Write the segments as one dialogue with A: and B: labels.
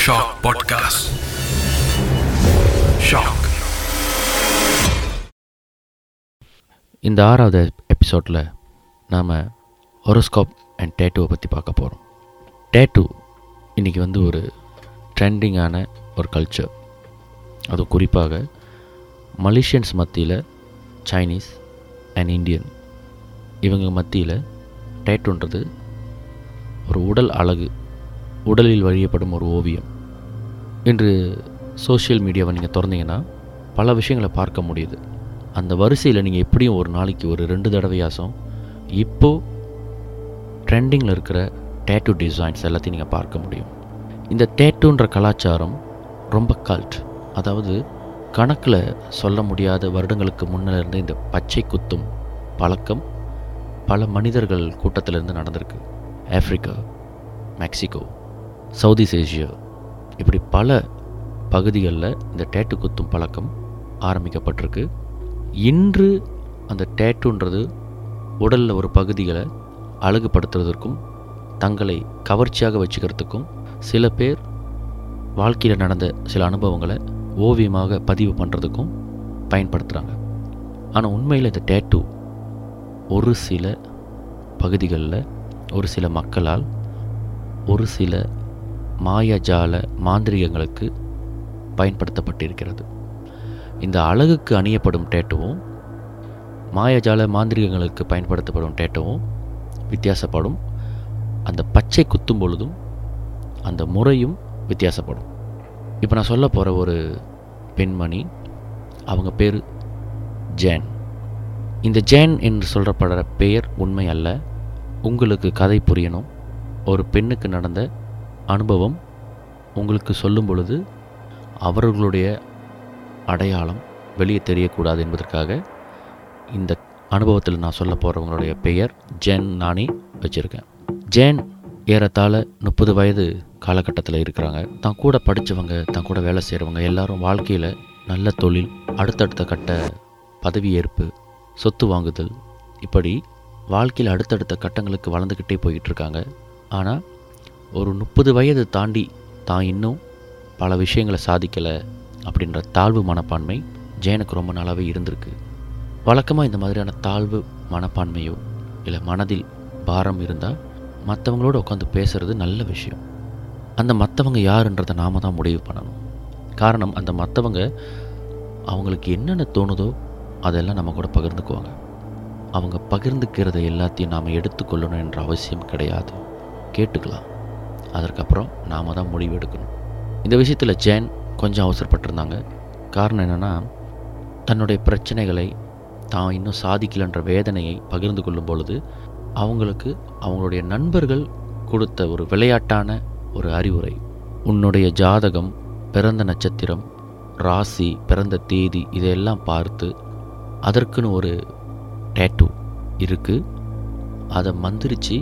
A: Shock podcast shock
B: இந்த ஆறாவது எபிசோடில் நாம் ஹொரோஸ்கோப் அண்ட் டேட்டுவை பற்றி பார்க்க போகிறோம் டேட்டு இன்றைக்கி வந்து ஒரு ட்ரெண்டிங்கான ஒரு கல்ச்சர் அது குறிப்பாக மலேசியன்ஸ் மத்தியில் சைனீஸ் அண்ட் இந்தியன் இவங்க மத்தியில் டேட்டுன்றது ஒரு உடல் அழகு உடலில் வழியப்படும் ஒரு ஓவியம். இன்று சோஷியல் மீடியாவை நீங்கள் திறந்தீங்கன்னா பல விஷயங்களை பார்க்க முடியுது. அந்த வரிசையில் நீங்கள் எப்படியும் ஒரு நாளைக்கு ஒரு ரெண்டு தடவையாசம் இப்போது ட்ரெண்டிங்கில் இருக்கிற டேட்டு டிசைன்ஸ் எல்லாத்தையும் நீங்கள் பார்க்க முடியும். இந்த டேட்டுன்ற கலாச்சாரம் ரொம்ப கல்ட் அதாவது கணக்கில் சொல்ல முடியாத வருடங்களுக்கு முன்னிலிருந்து இந்த பச்சை குத்தும் பழக்கம் பல மனிதர்கள் கூட்டத்திலிருந்து நடந்திருக்கு. ஆஃப்ரிக்கா மெக்சிகோ சவுத் ஏஷியா இப்படி பல பகுதிகளில் இந்த டேட்டு குத்தும் பழக்கம் ஆரம்பிக்கப்பட்டிருக்கு. இன்று அந்த டேட்டுன்றது உடலில் ஒரு பகுதிகளை அழகுபடுத்துறதற்கும் தங்களை கவர்ச்சியாக வச்சுக்கிறதுக்கும் சில பேர் வாழ்க்கையில் நடந்த சில அனுபவங்களை ஓவியமாக பதிவு பண்ணுறதுக்கும் பயன்படுத்துகிறாங்க ஆனால் உண்மையில் இந்த டேட்டு ஒரு சில பகுதிகளில் ஒரு சில மக்களால் ஒரு சில மாயஜால மாந்திரிகங்களுக்கு பயன்படுத்தப்பட்டிருக்கிறது. இந்த அழகுக்கு அணியப்படும் டேட்டுவும் மாயஜால மாந்திரிகங்களுக்கு பயன்படுத்தப்படும் டேட்டுவும் வித்தியாசப்படும். அந்த பச்சை குத்தும் பொழுதும் அந்த முறையும் வித்தியாசப்படும். இப்போ நான் சொல்ல போகிற ஒரு பெண்மணி அவங்க பேர் ஜேன். இந்த ஜேன் என்று சொல்லப்படுற பெயர் உண்மை அல்ல. உங்களுக்கு கதை புரியணும். ஒரு பெண்ணுக்கு நடந்த அனுபவம் உங்களுக்கு சொல்லும் பொழுது அவர்களுடைய அடையாளம் வெளியே தெரியக்கூடாது என்பதற்காக இந்த அனுபவத்தில் நான் சொல்ல போகிறவங்களுடைய பெயர் ஜென் நானி வச்சுருக்கேன். ஜேன் ஏறத்தாழ முப்பது வயது காலகட்டத்தில் இருக்கிறாங்க. தான் கூட படித்தவங்க தான் கூட வேலை செய்கிறவங்க எல்லாரும் வாழ்க்கையில் நல்ல தொழில் அடுத்தடுத்த கட்ட பதவியேற்பு சொத்து வாங்குதல் இப்படி வாழ்க்கையில் அடுத்தடுத்த கட்டங்களுக்கு வளர்ந்துக்கிட்டே போய்கிட்டு இருக்காங்க. ஆனால் ஒரு முப்பது வயது தாண்டி தான் இன்னும் பல விஷயங்களை சாதிக்கலை அப்படின்ற தாழ்வு மனப்பான்மை ஜெயனுக்கு ரொம்ப நாளாகவே இருந்திருக்கு. வழக்கமாக இந்த மாதிரியான தாழ்வு மனப்பான்மையோ இல்லை மனதில் பாரம் இருந்தால் மற்றவங்களோட உட்காந்து பேசுகிறது நல்ல விஷயம். அந்த மற்றவங்க யாருன்றதை நாம தான் முடிவு பண்ணணும். காரணம் அந்த மற்றவங்க அவங்களுக்கு என்னென்ன தோணுதோ அதெல்லாம் நம்ம கூட பகிர்ந்துக்குவாங்க. அவங்க பகிர்ந்துக்கிறத எல்லாத்தையும் நாம் எடுத்துக்கொள்ளணும் என்ற அவசியம் கிடையாது. கேட்டுக்கலாம். அதற்கப்புறம் நாம் தான் முடிவு எடுக்கணும். இந்த விஷயத்தில் ஜேன் கொஞ்சம் அவசரப்பட்டிருந்தாங்க. காரணம் என்னென்னா தன்னுடைய பிரச்சனைகளை தான் இன்னும் சாதிக்கலைன்ற வேதனையை பகிர்ந்து கொள்ளும் பொழுது அவங்களுக்கு அவங்களுடைய நண்பர்கள் கொடுத்த ஒரு விளையாட்டான ஒரு அறிவுரை. உன்னுடைய ஜாதகம் பிறந்த நட்சத்திரம் ராசி பிறந்த தேதி இதையெல்லாம் பார்த்து அதற்குன்னு ஒரு டேட்டூ இருக்குது அதை மந்திரிச்சு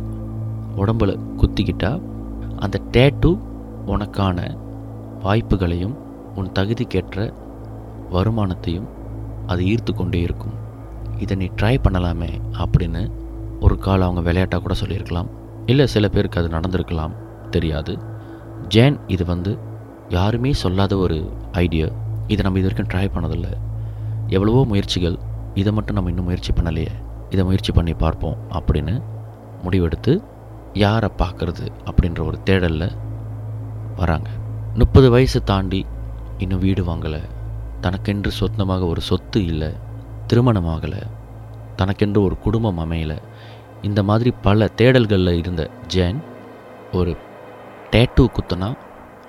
B: உடம்புல குத்திக்கிட்டால் அந்த டேட்டு உனக்கான வாய்ப்புகளையும் உன் தகுதிக்கேற்ற வருமானத்தையும் அது ஈர்த்து கொண்டே இருக்கும். இதை நீ ட்ரை பண்ணலாமே அப்படின்னு ஒரு கால் அவங்க விளையாட்டாக கூட சொல்லியிருக்கலாம். இல்லை சில பேருக்கு அது நடந்திருக்கலாம் தெரியாது. ஜேன் இது வந்து யாருமே சொல்லாத ஒரு ஐடியா. இதை நம்ம இது வரைக்கும் ட்ரை பண்ணதில்லை. எவ்வளவோ முயற்சிகள் இதை மட்டும் நம்ம இன்னும் முயற்சி பண்ணலையே. இதை முயற்சி பண்ணி பார்ப்போம் அப்படின்னு முடிவெடுத்து யாரை பார்க்குறது அப்படின்ற ஒரு தேடலில் வராங்க. முப்பது வயசு தாண்டி இன்னும் வீடு வாங்கலை. தனக்கென்று சொந்தமாக ஒரு சொத்து இல்லை. திருமணம் ஆகலை. தனக்கென்று ஒரு குடும்பம் அமையலை. இந்த மாதிரி பல தேடல்களில் இருந்த ஜேன் ஒரு டேட்டூ குத்துனா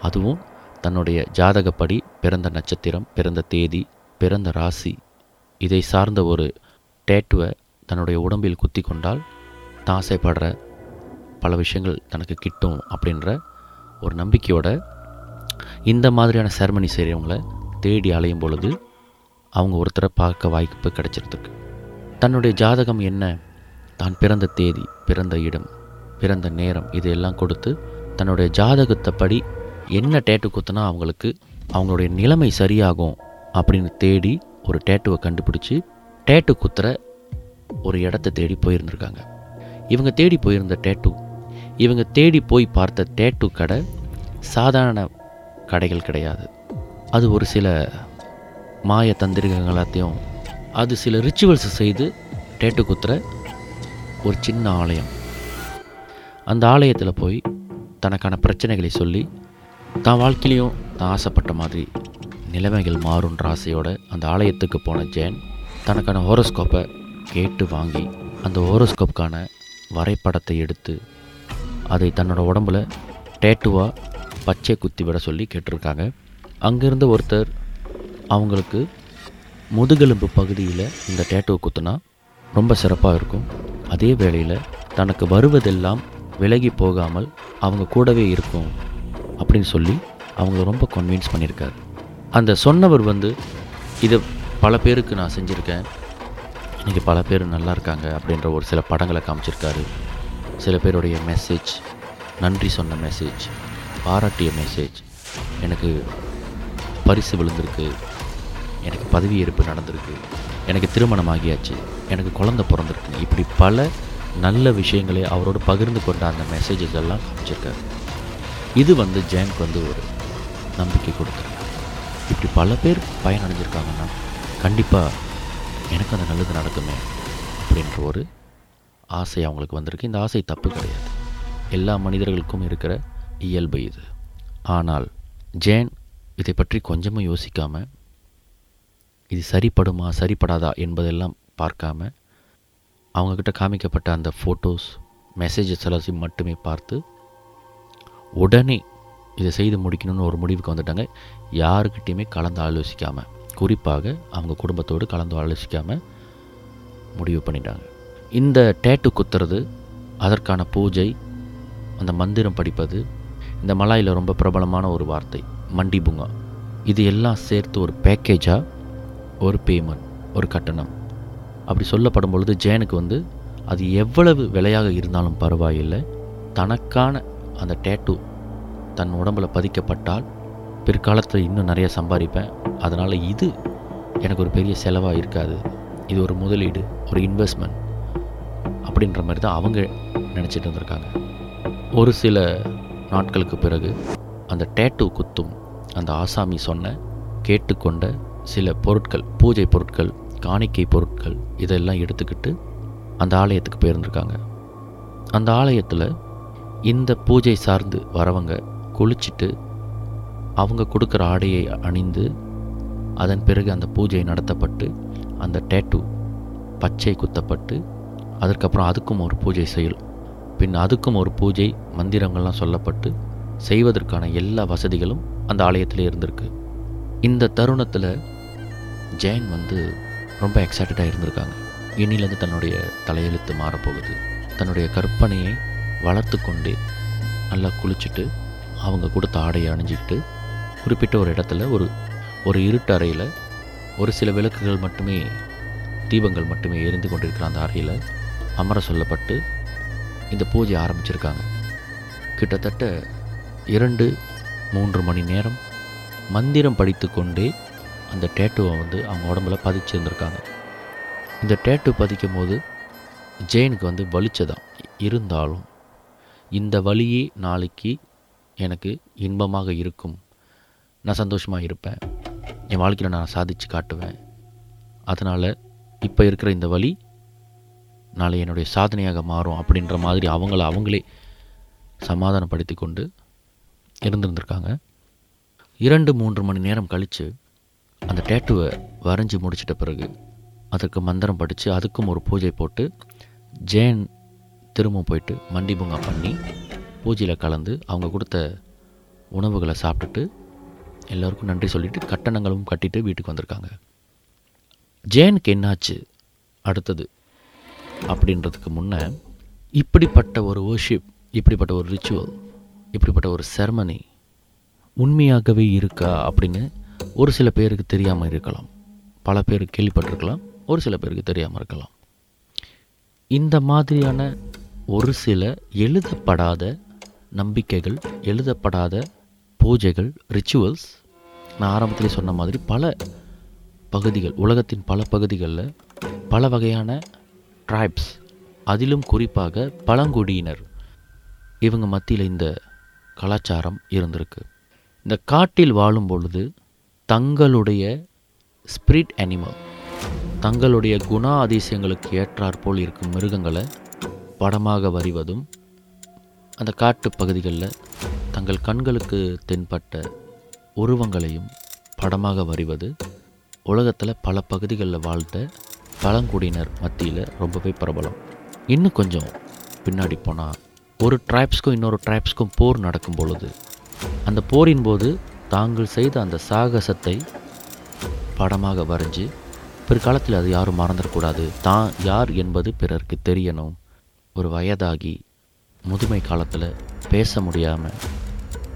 B: அதுவும் தன்னுடைய ஜாதகப்படி பிறந்த நட்சத்திரம் பிறந்த தேதி பிறந்த ராசி இதை சார்ந்த ஒரு டேட்டுவை தன்னுடைய உடம்பில் குத்தி கொண்டால் தான் ஆசைப்படுற பல விஷயங்கள் தனக்கு கிட்டும் அப்படின்ற ஒரு நம்பிக்கையோட இந்த மாதிரியான செரமனி செய்கிறவங்கள தேடி அலையும் பொழுது அவங்க ஒருத்தரை பார்க்க வாய்ப்பு கிடைச்சிருக்கு தன்னுடைய ஜாதகம் என்ன? தான் பிறந்த தேதி பிறந்த இடம் பிறந்த நேரம் இதையெல்லாம் கொடுத்து தன்னுடைய ஜாதகத்தை படி என்ன டேட்டு குத்துனா அவங்களுக்கு அவங்களுடைய நிலைமை சரியாகும் அப்படின்னு தேடி ஒரு டேட்டுவை கண்டுபிடிச்சி டேட்டு குத்துற ஒரு இடத்த தேடி போயிருந்திருக்காங்க. இவங்க தேடி போயிருந்த டேட்டு இவங்க தேடி போய் பார்த்த டேட்டு கடை சாதாரண கடைகள் கிடையாது. அது ஒரு சில மாய தந்திரிகங்களாத்தையும் அது சில ரிச்சுவல்ஸ் செய்து டேட்டு குத்துற ஒரு சின்ன ஆலயம். அந்த ஆலயத்தில் போய் தனக்கான பிரச்சனைகளை சொல்லி தான் வாழ்க்கையிலையும் தான் ஆசைப்பட்ட மாதிரி நிலைமைகள் மாறுன்ற ஆசையோடு அந்த ஆலயத்துக்கு போன ஜேன் தனக்கான ஹோரோஸ்கோப்பை கேட்டு வாங்கி அந்த ஹோரோஸ்கோப்புக்கான வரைபடத்தை எடுத்து அதை தன்னோட உடம்புல டேட்டுவாக பச்சை குத்தி விட சொல்லி கேட்டிருக்காங்க. அங்கேருந்து ஒருத்தர் அவங்களுக்கு முதுகெலும்பு பகுதியில் இந்த டேட்டுவை குத்துனா ரொம்ப சிறப்பாக இருக்கும். அதே வேளையில் தனக்கு வருவதெல்லாம் விலகி போகாமல் அவங்க கூடவே இருக்கும் அப்படின்னு சொல்லி அவங்கள ரொம்ப கன்வின்ஸ் பண்ணியிருக்காரு. அந்த சொன்னவர் வந்து இதை பல பேருக்கு நான் செஞ்சுருக்கேன். இன்றைக்கி பல பேர் நல்லா இருக்காங்க அப்படின்ற ஒரு சில படங்களை காமிச்சிருக்காரு. சில பேருடைய மெசேஜ் நன்றி சொன்ன மெசேஜ் பாராட்டிய மெசேஜ் எனக்கு பரிசு விழுந்திருக்கு. எனக்கு பதவி ஏற்பு நடந்திருக்கு. எனக்கு திருமணம் ஆகியாச்சு. எனக்கு குழந்த பிறந்திருக்கு. இப்படி பல நல்ல விஷயங்களை அவரோட பகிர்ந்து கொண்ட அந்த மெசேஜஸ் எல்லாம் காமிச்சிருக்காரு. இது வந்து ஜெயனுக்கு வந்து ஒரு நம்பிக்கை கொடுத்துருக்கு. இப்படி பல பேர் பயனடைஞ்சிருக்காங்கன்னா கண்டிப்பாக எனக்கு அந்த நல்லது நடக்குமே அப்படின்ற ஒரு ஆசை அவங்களுக்கு வந்திருக்கு. இந்த ஆசை தப்பு கிடையாது. எல்லா மனிதர்களுக்கும் இருக்கிற இயல்பு இது. ஆனால் ஜேன் இதை பற்றி கொஞ்சமும் யோசிக்காமல் இது சரிப்படுமா சரிப்படாதா என்பதெல்லாம் பார்க்காம அவங்கக்கிட்ட காமிக்கப்பட்ட அந்த ஃபோட்டோஸ் மெசேஜஸ் எல்லாத்தையும் மட்டுமே பார்த்து உடனே இதை செய்து முடிக்கணும்னு ஒரு முடிவுக்கு வந்துட்டாங்க. யாருக்கிட்டேயுமே கலந்து ஆலோசிக்காமல் குறிப்பாக அவங்க குடும்பத்தோடு கலந்து ஆலோசிக்காமல் முடிவு பண்ணிட்டாங்க. இந்த டேட்டு குத்துறது அதற்கான பூஜை அந்த மந்திரம் படிப்பது இந்த மலாயில் ரொம்ப பிரபலமான ஒரு வார்த்தை மண்டி பூங்கா. இது எல்லாம் சேர்த்து ஒரு பேக்கேஜாக ஒரு பேமெண்ட் ஒரு கட்டணம். அப்படி சொல்லப்படும் பொழுது ஜேனுக்கு வந்து அது எவ்வளவு விலையாக இருந்தாலும் பரவாயில்லை. தனக்கான அந்த டேட்டு தன் உடம்புல பதிக்கப்பட்டால் பிற்காலத்தில் இன்னும் நிறைய சம்பாதிப்பேன். அதனால் இது எனக்கு ஒரு பெரிய செலவாக இருக்காது. இது ஒரு முதலீடு ஒரு இன்வெஸ்ட்மெண்ட் அப்படின்ற மாதிரி தான் அவங்க நினச்சிட்டு இருந்திருக்காங்க. ஒரு சில நாட்களுக்கு பிறகு அந்த டேட்டு குத்தும் அந்த ஆசாமி சொன்ன கேட்டுக்கொண்ட சில பொருட்கள் பூஜை பொருட்கள் காணிக்கை பொருட்கள் இதெல்லாம் எடுத்துக்கிட்டு அந்த ஆலயத்துக்கு போயிருந்திருக்காங்க. அந்த ஆலயத்தில் இந்த பூஜை சார்ந்து வரவங்க குளிச்சுட்டு அவங்க கொடுக்குற ஆடையை அணிந்து அதன் பிறகு அந்த பூஜை நடத்தப்பட்டு அந்த டேட்டு பச்சை குத்தப்பட்டு அதற்கப்புறம் அதுக்கும் ஒரு பூஜை செயல். பின் அதுக்கும் ஒரு பூஜை மந்திரங்கள்லாம் சொல்லப்பட்டு செய்வதற்கான எல்லா வசதிகளும் அந்த ஆலயத்தில் இருந்திருக்கு. இந்த தருணத்தில் ஜெயன் வந்து ரொம்ப எக்ஸைட்டடாக இருந்திருக்காங்க. இனிலேருந்து தன்னுடைய தலையெழுத்து மாறப்போகுது. தன்னுடைய கற்பனையை வளர்த்து கொண்டே நல்லா குளிச்சுட்டு அவங்க கொடுத்த ஆடையை அணிஞ்சிக்கிட்டு குறிப்பிட்ட ஒரு இடத்துல ஒரு ஒரு இருட்டு அறையில் ஒரு சில விளக்குகள் மட்டுமே தீபங்கள் மட்டுமே எரிந்து கொண்டிருக்கிற அந்த அறையில் அமர சொல்லப்பட்டு இந்த பூஜை ஆரம்பிச்சிருக்காங்க. கிட்டத்தட்ட இரண்டு மூன்று மணி நேரம் மந்திரம் படித்து கொண்டே அந்த டேட்டுவை வந்து அவங்க உடம்புல பதிச்சிருந்துருக்காங்க. இந்த டேட்டு பதிக்கும் போது ஜெயினுக்கு வந்து வலிச்சதான் இருந்தாலும் இந்த வழியே நாளைக்கு எனக்கு இன்பமாக இருக்கும். நான் சந்தோஷமாக இருப்பேன். என் வாழ்க்கையில் நான் சாதித்து காட்டுவேன். அதனால் இப்போ இருக்கிற இந்த வழி நாளை என்னுடைய சாதனையாக மாறும் அப்படின்ற மாதிரி அவங்கள அவங்களே சமாதானப்படுத்தி கொண்டு இருந்திருந்திருக்காங்க. இரண்டு மூன்று மணி நேரம் கழித்து அந்த டேட்டுவை வரைஞ்சி முடிச்சிட்ட பிறகு அதற்கு மந்திரம் படித்து அதுக்கும் ஒரு பூஜை போட்டு ஜெயன் திரும்ப போயிட்டு மண்டி பூங்கா பண்ணி பூஜையில் கலந்து அவங்க கொடுத்த உணவுகளை சாப்பிட்டுட்டு எல்லோருக்கும் நன்றி சொல்லிட்டு கட்டணங்களும் கட்டிட்டு வீட்டுக்கு வந்திருக்காங்க. ஜெயனுக்கு என்னாச்சு? அடுத்தது அப்படின்றதுக்கு முன்னே இப்படிப்பட்ட ஒரு ஓர்ஷிப் இப்படிப்பட்ட ஒரு ரிச்சுவல் இப்படிப்பட்ட ஒரு செரமனி உண்மையாகவே இருக்கா அப்படின்னு ஒரு சில பேருக்கு தெரியாமல் இருக்கலாம். பல பேர் கேள்விப்பட்டிருக்கலாம் ஒரு சில பேருக்கு தெரியாமல் இருக்கலாம். இந்த மாதிரியான ஒரு சில எழுதப்படாத நம்பிக்கைகள் எழுதப்படாத பூஜைகள் ரிச்சுவல்ஸ் நான் ஆரம்பத்திலே சொன்ன மாதிரி பல பகுதிகள் உலகத்தின் பல பகுதிகளில் பல வகையான ட்ரைப்ஸ் அதிலும் குறிப்பாக பழங்குடியினர். இவங்க மத்தியில் இந்த கலாச்சாரம் இருந்திருக்கு. இந்த காட்டில் வாழும் பொழுது தங்களுடைய ஸ்பிரிட் அனிமல் தங்களுடைய குணா அதிசயங்களுக்கு ஏற்றாற்போல் இருக்கும் மிருகங்களை படமாக வரிவதும் அந்த காட்டு பகுதிகளில் தங்கள் கண்களுக்கு தென்பட்ட உருவங்களையும் படமாக வரிவது உலகத்தில் பல பகுதிகளில் வாழ்ந்த பழங்குடியினர் மத்தியில் ரொம்பவே பிரபலம். இன்னும் கொஞ்சம் பின்னாடி போனால் ஒரு ட்ரைப்ஸ்க்கும் இன்னொரு ட்ரைப்ஸ்க்கும் போர் நடக்கும் பொழுது அந்த போரின் போது தாங்கள் செய்த அந்த சாகசத்தை படமாக வரைஞ்சி பிற்காலத்தில் அது யாரும் மறந்துடக்கூடாது. தான் யார் என்பது பிறருக்கு தெரியணும். ஒரு வயதாகி முதுமை காலத்தில் பேச முடியாமல்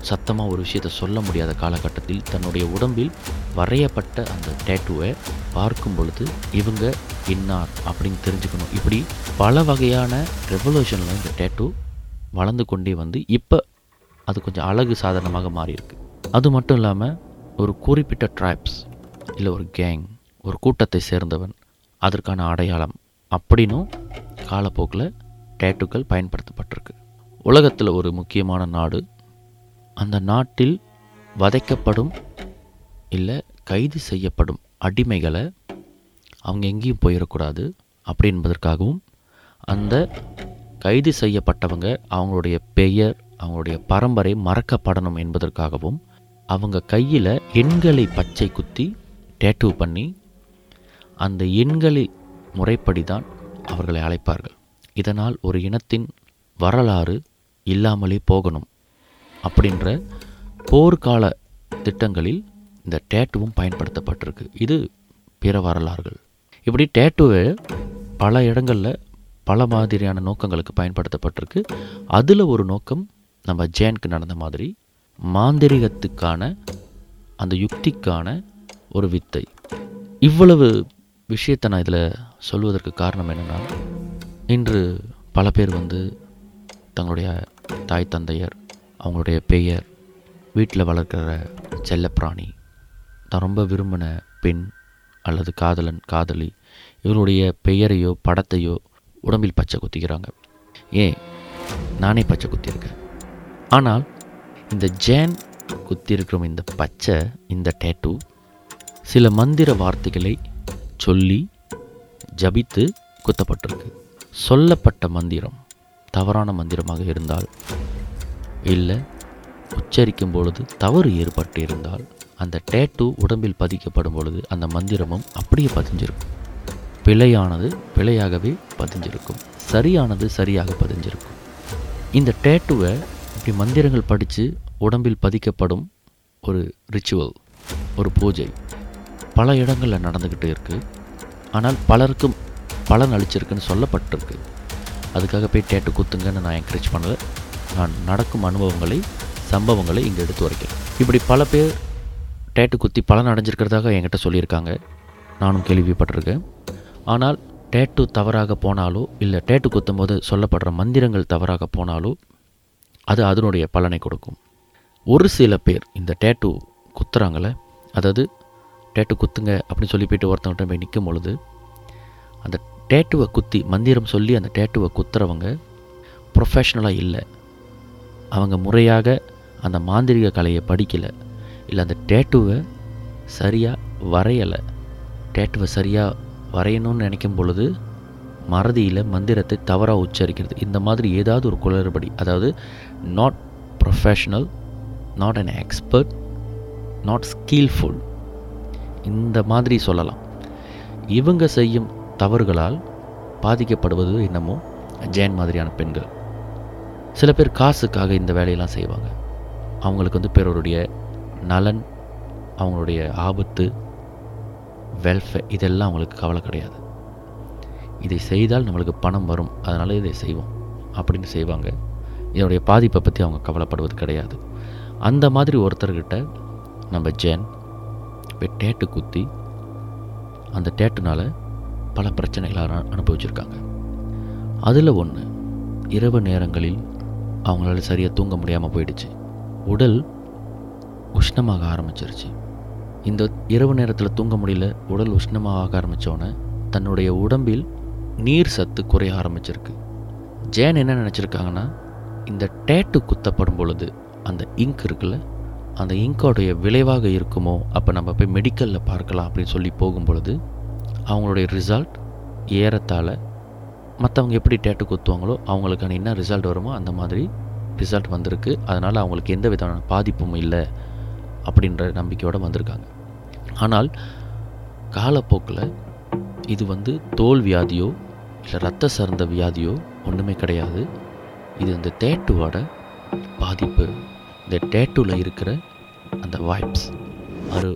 B: சத்தமாக ஒரு விஷயத்தை சொல்ல முடியாத காலகட்டத்தில் தன்னுடைய உடம்பில் வரையப்பட்ட அந்த டேட்டுவை பார்க்கும் பொழுது இவங்க இன்னார் அப்படின்னு தெரிஞ்சுக்கணும். இப்படி பல வகையான ரெவல்யூஷனில் இந்த டேட்டு வளர்ந்து கொண்டே வந்து இப்போ அது கொஞ்சம் அழகு சாதனமாக மாறியிருக்கு. அது மட்டும் இல்லாமல் ஒரு குறிப்பிட்ட ட்ரைப்ஸ் இல்லை ஒரு கேங் ஒரு கூட்டத்தை சேர்ந்தவன் அதற்கான அடையாளம் அப்படின்னும் காலப்போக்கில் டேட்டுக்கள் பயன்படுத்தப்பட்டிருக்கு. உலகத்தில் ஒரு முக்கியமான நாடு அந்த நாட்டில் வதைக்கப்படும் இல்லை கைது செய்யப்படும் அடிமைகளை அவங்க எங்கேயும் போயிடக்கூடாது அப்படி என்பதற்காகவும் அந்த கைது செய்யப்பட்டவங்க அவங்களுடைய பெயர் அவங்களுடைய பரம்பரை மறக்கப்படணும் என்பதற்காகவும் அவங்க கையில் எண்களை பச்சை குத்தி டேட்டூ பண்ணி அந்த எண்களை முறைப்படி தான் அவர்களை அழைப்பார்கள். இதனால் ஒரு இனத்தின் வரலாறு இல்லாமலே போகணும். அப்படின்ற போர்க்கால திட்டங்களில் இந்த டேட்டுவும் பயன்படுத்தப்பட்டிருக்கு. இது பிற வரலாறுகள். இப்படி டேட்டுவை பல இடங்களில் பல மாதிரியான நோக்கங்களுக்கு பயன்படுத்தப்பட்டிருக்கு. அதில் ஒரு நோக்கம் நம்ம ஜேனுக்கு நடந்த மாதிரி மாந்திரிகத்துக்கான அந்த யுக்திக்கான ஒரு வித்தை. இவ்வளவு விஷயத்தை நான் இதில் சொல்வதற்கு காரணம் என்னென்னா இன்று பல பேர் வந்து தங்களுடைய தாய் தந்தையர் அவங்களுடைய பெயர் வீட்டில் வளர்க்குற செல்லப்பிராணி தான் ரொம்ப விரும்பின பெண் அல்லது காதலன் காதலி இவருடைய பெயரையோ படத்தையோ உடம்பில் பச்சை குத்திக்கிறாங்க. ஏன்? நானே பச்சை குத்தியிருக்கேன். ஆனால் இந்த ஜேன் குத்தியிருக்கிற இந்த பச்சை இந்த டேட்டூ சில மந்திர வார்த்தைகளை சொல்லி ஜபித்து குத்தப்பட்டிருக்கு. சொல்லப்பட்ட மந்திரம் தவறான மந்திரமாக இருந்தால் இல்லை. உச்சரிக்கும் பொழுது தவறு ஏற்பட்டு இருந்தால் அந்த டேட்டு உடம்பில் பதிக்கப்படும் பொழுது அந்த மந்திரமும் அப்படியே பதிஞ்சிருக்கும். பிழையானது பிழையாகவே பதிஞ்சிருக்கும். சரியானது சரியாக பதிஞ்சிருக்கும். இந்த டேட்டுவை இப்படி மந்திரங்கள் படித்து உடம்பில் பதிக்கப்படும் ஒரு ரிச்சுவல் ஒரு பூஜை பல இடங்களில் நடந்துக்கிட்டு இருக்குது ஆனால் பலருக்கும் பலன் அளிச்சிருக்குன்னு சொல்லப்பட்டிருக்கு. அதுக்காக போய் டேட்டு குத்துங்கன்னு நான் என்கரேஜ் பண்ணலை. நான் நடக்கும் அனுபவங்களை சம்பவங்களை இங்கே எடுத்து உரைக்கிறேன் இப்படி பல பேர் டேட்டு குத்தி பலன் அடைஞ்சிருக்கிறதாக என்கிட்ட சொல்லியிருக்காங்க. நானும் கேள்விப்பட்டிருக்கேன். ஆனால் டேட்டு தவறாக போனாலோ இல்லை டேட்டு குத்தும் போது சொல்லப்படுற மந்திரங்கள் தவறாக போனாலோ அது அதனுடைய பலனை கொடுக்கும். ஒரு சில பேர் இந்த டேட்டு குத்துறாங்களே அதாவது டேட்டு குத்துங்க அப்படின்னு சொல்லி போயிட்டு ஒருத்தவங்கிட்ட போய் நிற்கும் பொழுது அந்த டேட்டுவை குத்தி மந்திரம் சொல்லி அந்த டேட்டுவை குத்துறவங்க ப்ரொஃபஷ்னலாக இல்லை. அவங்க முறையாக அந்த மாந்திரிக கலையை படிக்கலை. இல்லை அந்த டேட்டுவை சரியாக வரையலை. டேட்டுவை சரியாக வரையணும்னு நினைக்கும் பொழுது மறதியில் மந்திரத்தை தவறாக உச்சரிக்கிறது. இந்த மாதிரி ஏதாவது ஒரு குளறுபடி அதாவது not professional not an expert not skillful இந்த மாதிரி சொல்லலாம். இவங்க செய்யும் தவறுகளால் பாதிக்கப்படுவது என்னமோ ஜெயன் மாதிரியான பெண்கள். சில பேர் காசுக்காக இந்த வேலையெல்லாம் செய்வாங்க. அவங்களுக்கு வந்து பிறருடைய நலன் அவங்களுடைய ஆபத்து வெல்ஃபேர் இதெல்லாம் அவங்களுக்கு கவலை கிடையாது. இதை செய்தால் நம்மளுக்கு பணம் வரும். அதனால் இதை செய்வோம். அப்படின்னு செய்வாங்க. இதனுடைய பாதிப்பை பற்றி அவங்க கவலைப்படுவது கிடையாது. அந்த மாதிரி ஒருத்தர்கிட்ட நம்ம ஜென் போய் டேட்டு குத்தி அந்த டேட்டுனால் பல பிரச்சனைகளை அனு- அனுபவிச்சிருக்காங்க. அதில் ஒன்று இரவு நேரங்களில் அவங்களால சரியாக தூங்க முடியாமல் போயிடுச்சு. உடல் உஷ்ணமாக ஆரம்பிச்சிருச்சு. இந்த இரவு நேரத்தில் தூங்க முடியல உடல் உஷ்ணமாக ஆரம்பித்தோன்னே தன்னுடைய உடம்பில் நீர் சத்து குறைய ஆரம்பிச்சிருக்கு. ஜேன் என்ன நினச்சிருக்காங்கன்னா இந்த டேட்டு குத்தப்படும் பொழுது அந்த இங்க் இருக்குல்ல அந்த இங்கோடைய விளைவாக இருக்குமோ அப்போ நம்ம போய் மெடிக்கலில் பார்க்கலாம் அப்படின்னு சொல்லி போகும்பொழுது அவங்களுடைய ரிசல்ட் ஏறத்தாழ மற்றவங்க எப்படி டேட்டு குத்துவாங்களோ அவங்களுக்கான என்ன ரிசல்ட் வருமோ அந்த மாதிரி ரிசல்ட் வந்திருக்கு. அதனால் அவங்களுக்கு எந்த விதமான பாதிப்பும் இல்லை அப்படின்ற நம்பிக்கையோடு வந்திருக்காங்க. ஆனால் காலப்போக்கில் இது வந்து தோல் வியாதியோ இல்லை ரத்த சார்ந்த வியாதியோ ஒன்றுமே கிடையாது. இது இந்த டேட்டுவோட பாதிப்பு. இந்த டேட்டுவில் இருக்கிற அந்த வைப்ஸ் அது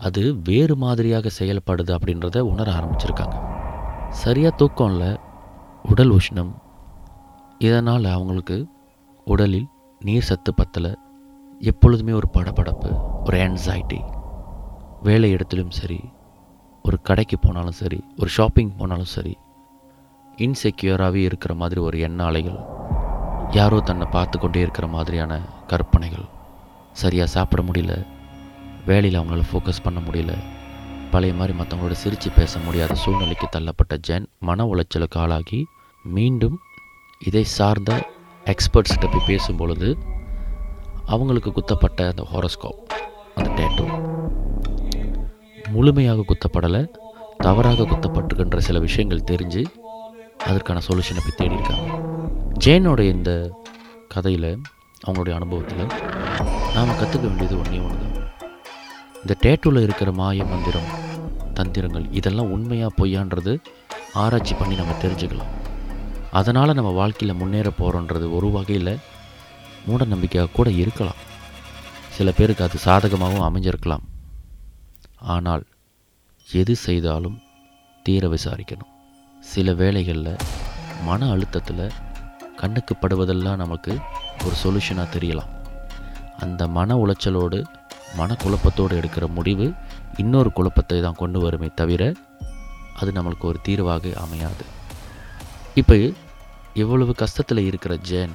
B: அது வேறு மாதிரியாக செயல்படுது அப்படின்றத உணர ஆரம்பிச்சிருக்காங்க. சரியாக தூக்கம் இல்லை உடல் உஷ்ணம். இதனால் அவங்களுக்கு உடலில் நீர் சத்து பத்தலை. எப்பொழுதுமே ஒரு படபடப்பு ஒரு ஆன்சைட்டி வேலை இடத்திலும் சரி ஒரு கடைக்கு போனாலும் சரி ஒரு ஷாப்பிங் போனாலும் சரி இன்செக்யூராகவே இருக்கிற மாதிரி ஒரு எண்ண அலைகள் யாரோ தன்னை பார்த்து கொண்டே இருக்கிற மாதிரியான கற்பனைகள். சரியாக சாப்பிட முடியல. வேலையில் அவங்களால ஃபோக்கஸ் பண்ண முடியல. பழைய மாதிரி மற்றவங்களோட சிரித்து பேச முடியாத சூழ்நிலைக்கு தள்ளப்பட்ட ஜென் மன உளைச்சலுக்கு ஆளாகி மீண்டும் இதை சார்ந்த எக்ஸ்பர்ட்ஸ்கிட்ட போய் பேசும் பொழுது அவங்களுக்கு குத்தப்பட்ட அந்த ஹோரோஸ்கோப் அந்த டேட்டூ முழுமையாக குத்தப்படலை தவறாக குத்தப்பட்டிருக்கின்ற சில விஷயங்கள் தெரிஞ்சு அதற்கான சொல்யூஷனை போய் தேடியிருக்காங்க. ஜேனோட இந்த கதையில் அவங்களுடைய அனுபவத்தில் நாம் கற்றுக்க வேண்டியது ஒன்றே ஒன்று தான் இந்த டேட்டூவில் இருக்கிற மாய மந்திரம் தந்திரங்கள் இதெல்லாம் உண்மையாக பொய்யான்றது ஆராய்ச்சி பண்ணி நம்ம தெரிஞ்சுக்கலாம். அதனால் நம்ம வாழ்க்கையில் முன்னேற போகிறோன்றது ஒரு வகையில் மூட நம்பிக்கையாக கூட இருக்கலாம். சில பேருக்கு அது சாதகமாகவும் அமைஞ்சிருக்கலாம். ஆனால் எது செய்தாலும் தீர விசாரிக்கணும். சில வேளைகளில் மன அழுத்தத்தில் கண்ணுக்கு படுவதெல்லாம் நமக்கு ஒரு சொல்யூஷனாக தெரியலாம். அந்த மன உளைச்சலோடு மனக்குழப்பத்தோடு எடுக்கிற முடிவு இன்னொரு குழப்பத்தை தான் கொண்டு வருமே தவிர அது நம்மளுக்கு ஒரு தீர்வாக அமையாது. இப்போ எவ்வளவு கஷ்டத்தில் இருக்கிற ஜேன்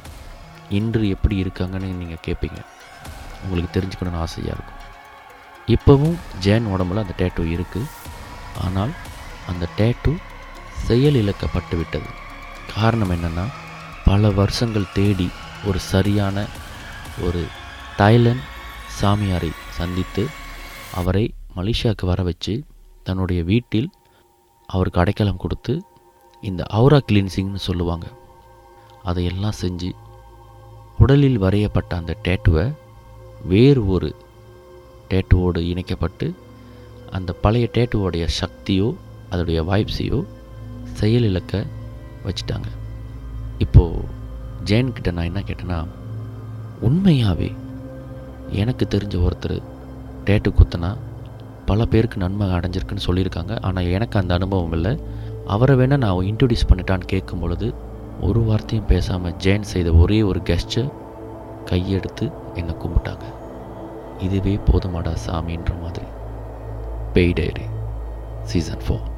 B: இன்று எப்படி இருக்காங்கன்னு நீங்கள் கேட்பீங்க உங்களுக்கு தெரிஞ்சுக்கணும்னு ஆசையாக இருக்கும். இப்போவும் ஜேன் உடம்புல அந்த டேட்டூ இருக்குது ஆனால் அந்த டேட்டூ செயல் இழக்கப்பட்டு விட்டது. காரணம் என்னென்னா பல வருஷங்கள் தேடி ஒரு சரியான ஒரு தாய்லாந்து சாமியாரை சந்தித்து அவரை மலேசியாவுக்கு வர வச்சு தன்னுடைய வீட்டில் அவருக்கு அடைக்கலம் கொடுத்து இந்த அவுரா கிளீன்சிங்னு சொல்லுவாங்க. அதையெல்லாம் செஞ்சு உடலில் வரையப்பட்ட அந்த டேட்டுவை வேறு ஒரு டேட்டுவோடு இணைக்கப்பட்டு அந்த பழைய டேட்டுவோடைய சக்தியோ அதோடைய வாய்ப்ஸையோ செயலிழக்க வச்சுட்டாங்க. இப்போது ஜெயன்கிட்ட நான் என்ன கேட்டேன்னா உண்மையாகவே எனக்கு தெரிஞ்ச ஒருத்தர் டேட்டு குத்துனா பல பேருக்கு நன்மை அடைஞ்சிருக்குன்னு சொல்லியிருக்காங்க. ஆனால் எனக்கு அந்த அனுபவம் இல்லை. அவரை வேணால் நான் இன்ட்ரடியூஸ் பண்ணிட்டான்னு கேட்கும் பொழுது ஒரு வார்த்தையும் பேசாமல் ஜெயின் செய்த ஒரே ஒரு கெஸ்டை கையெடுத்து என்னை கும்பிட்டாங்க. இதுவே போதுமாடா சாமின்ற மாதிரி. பேய் டைரி சீசன் ஃபோர்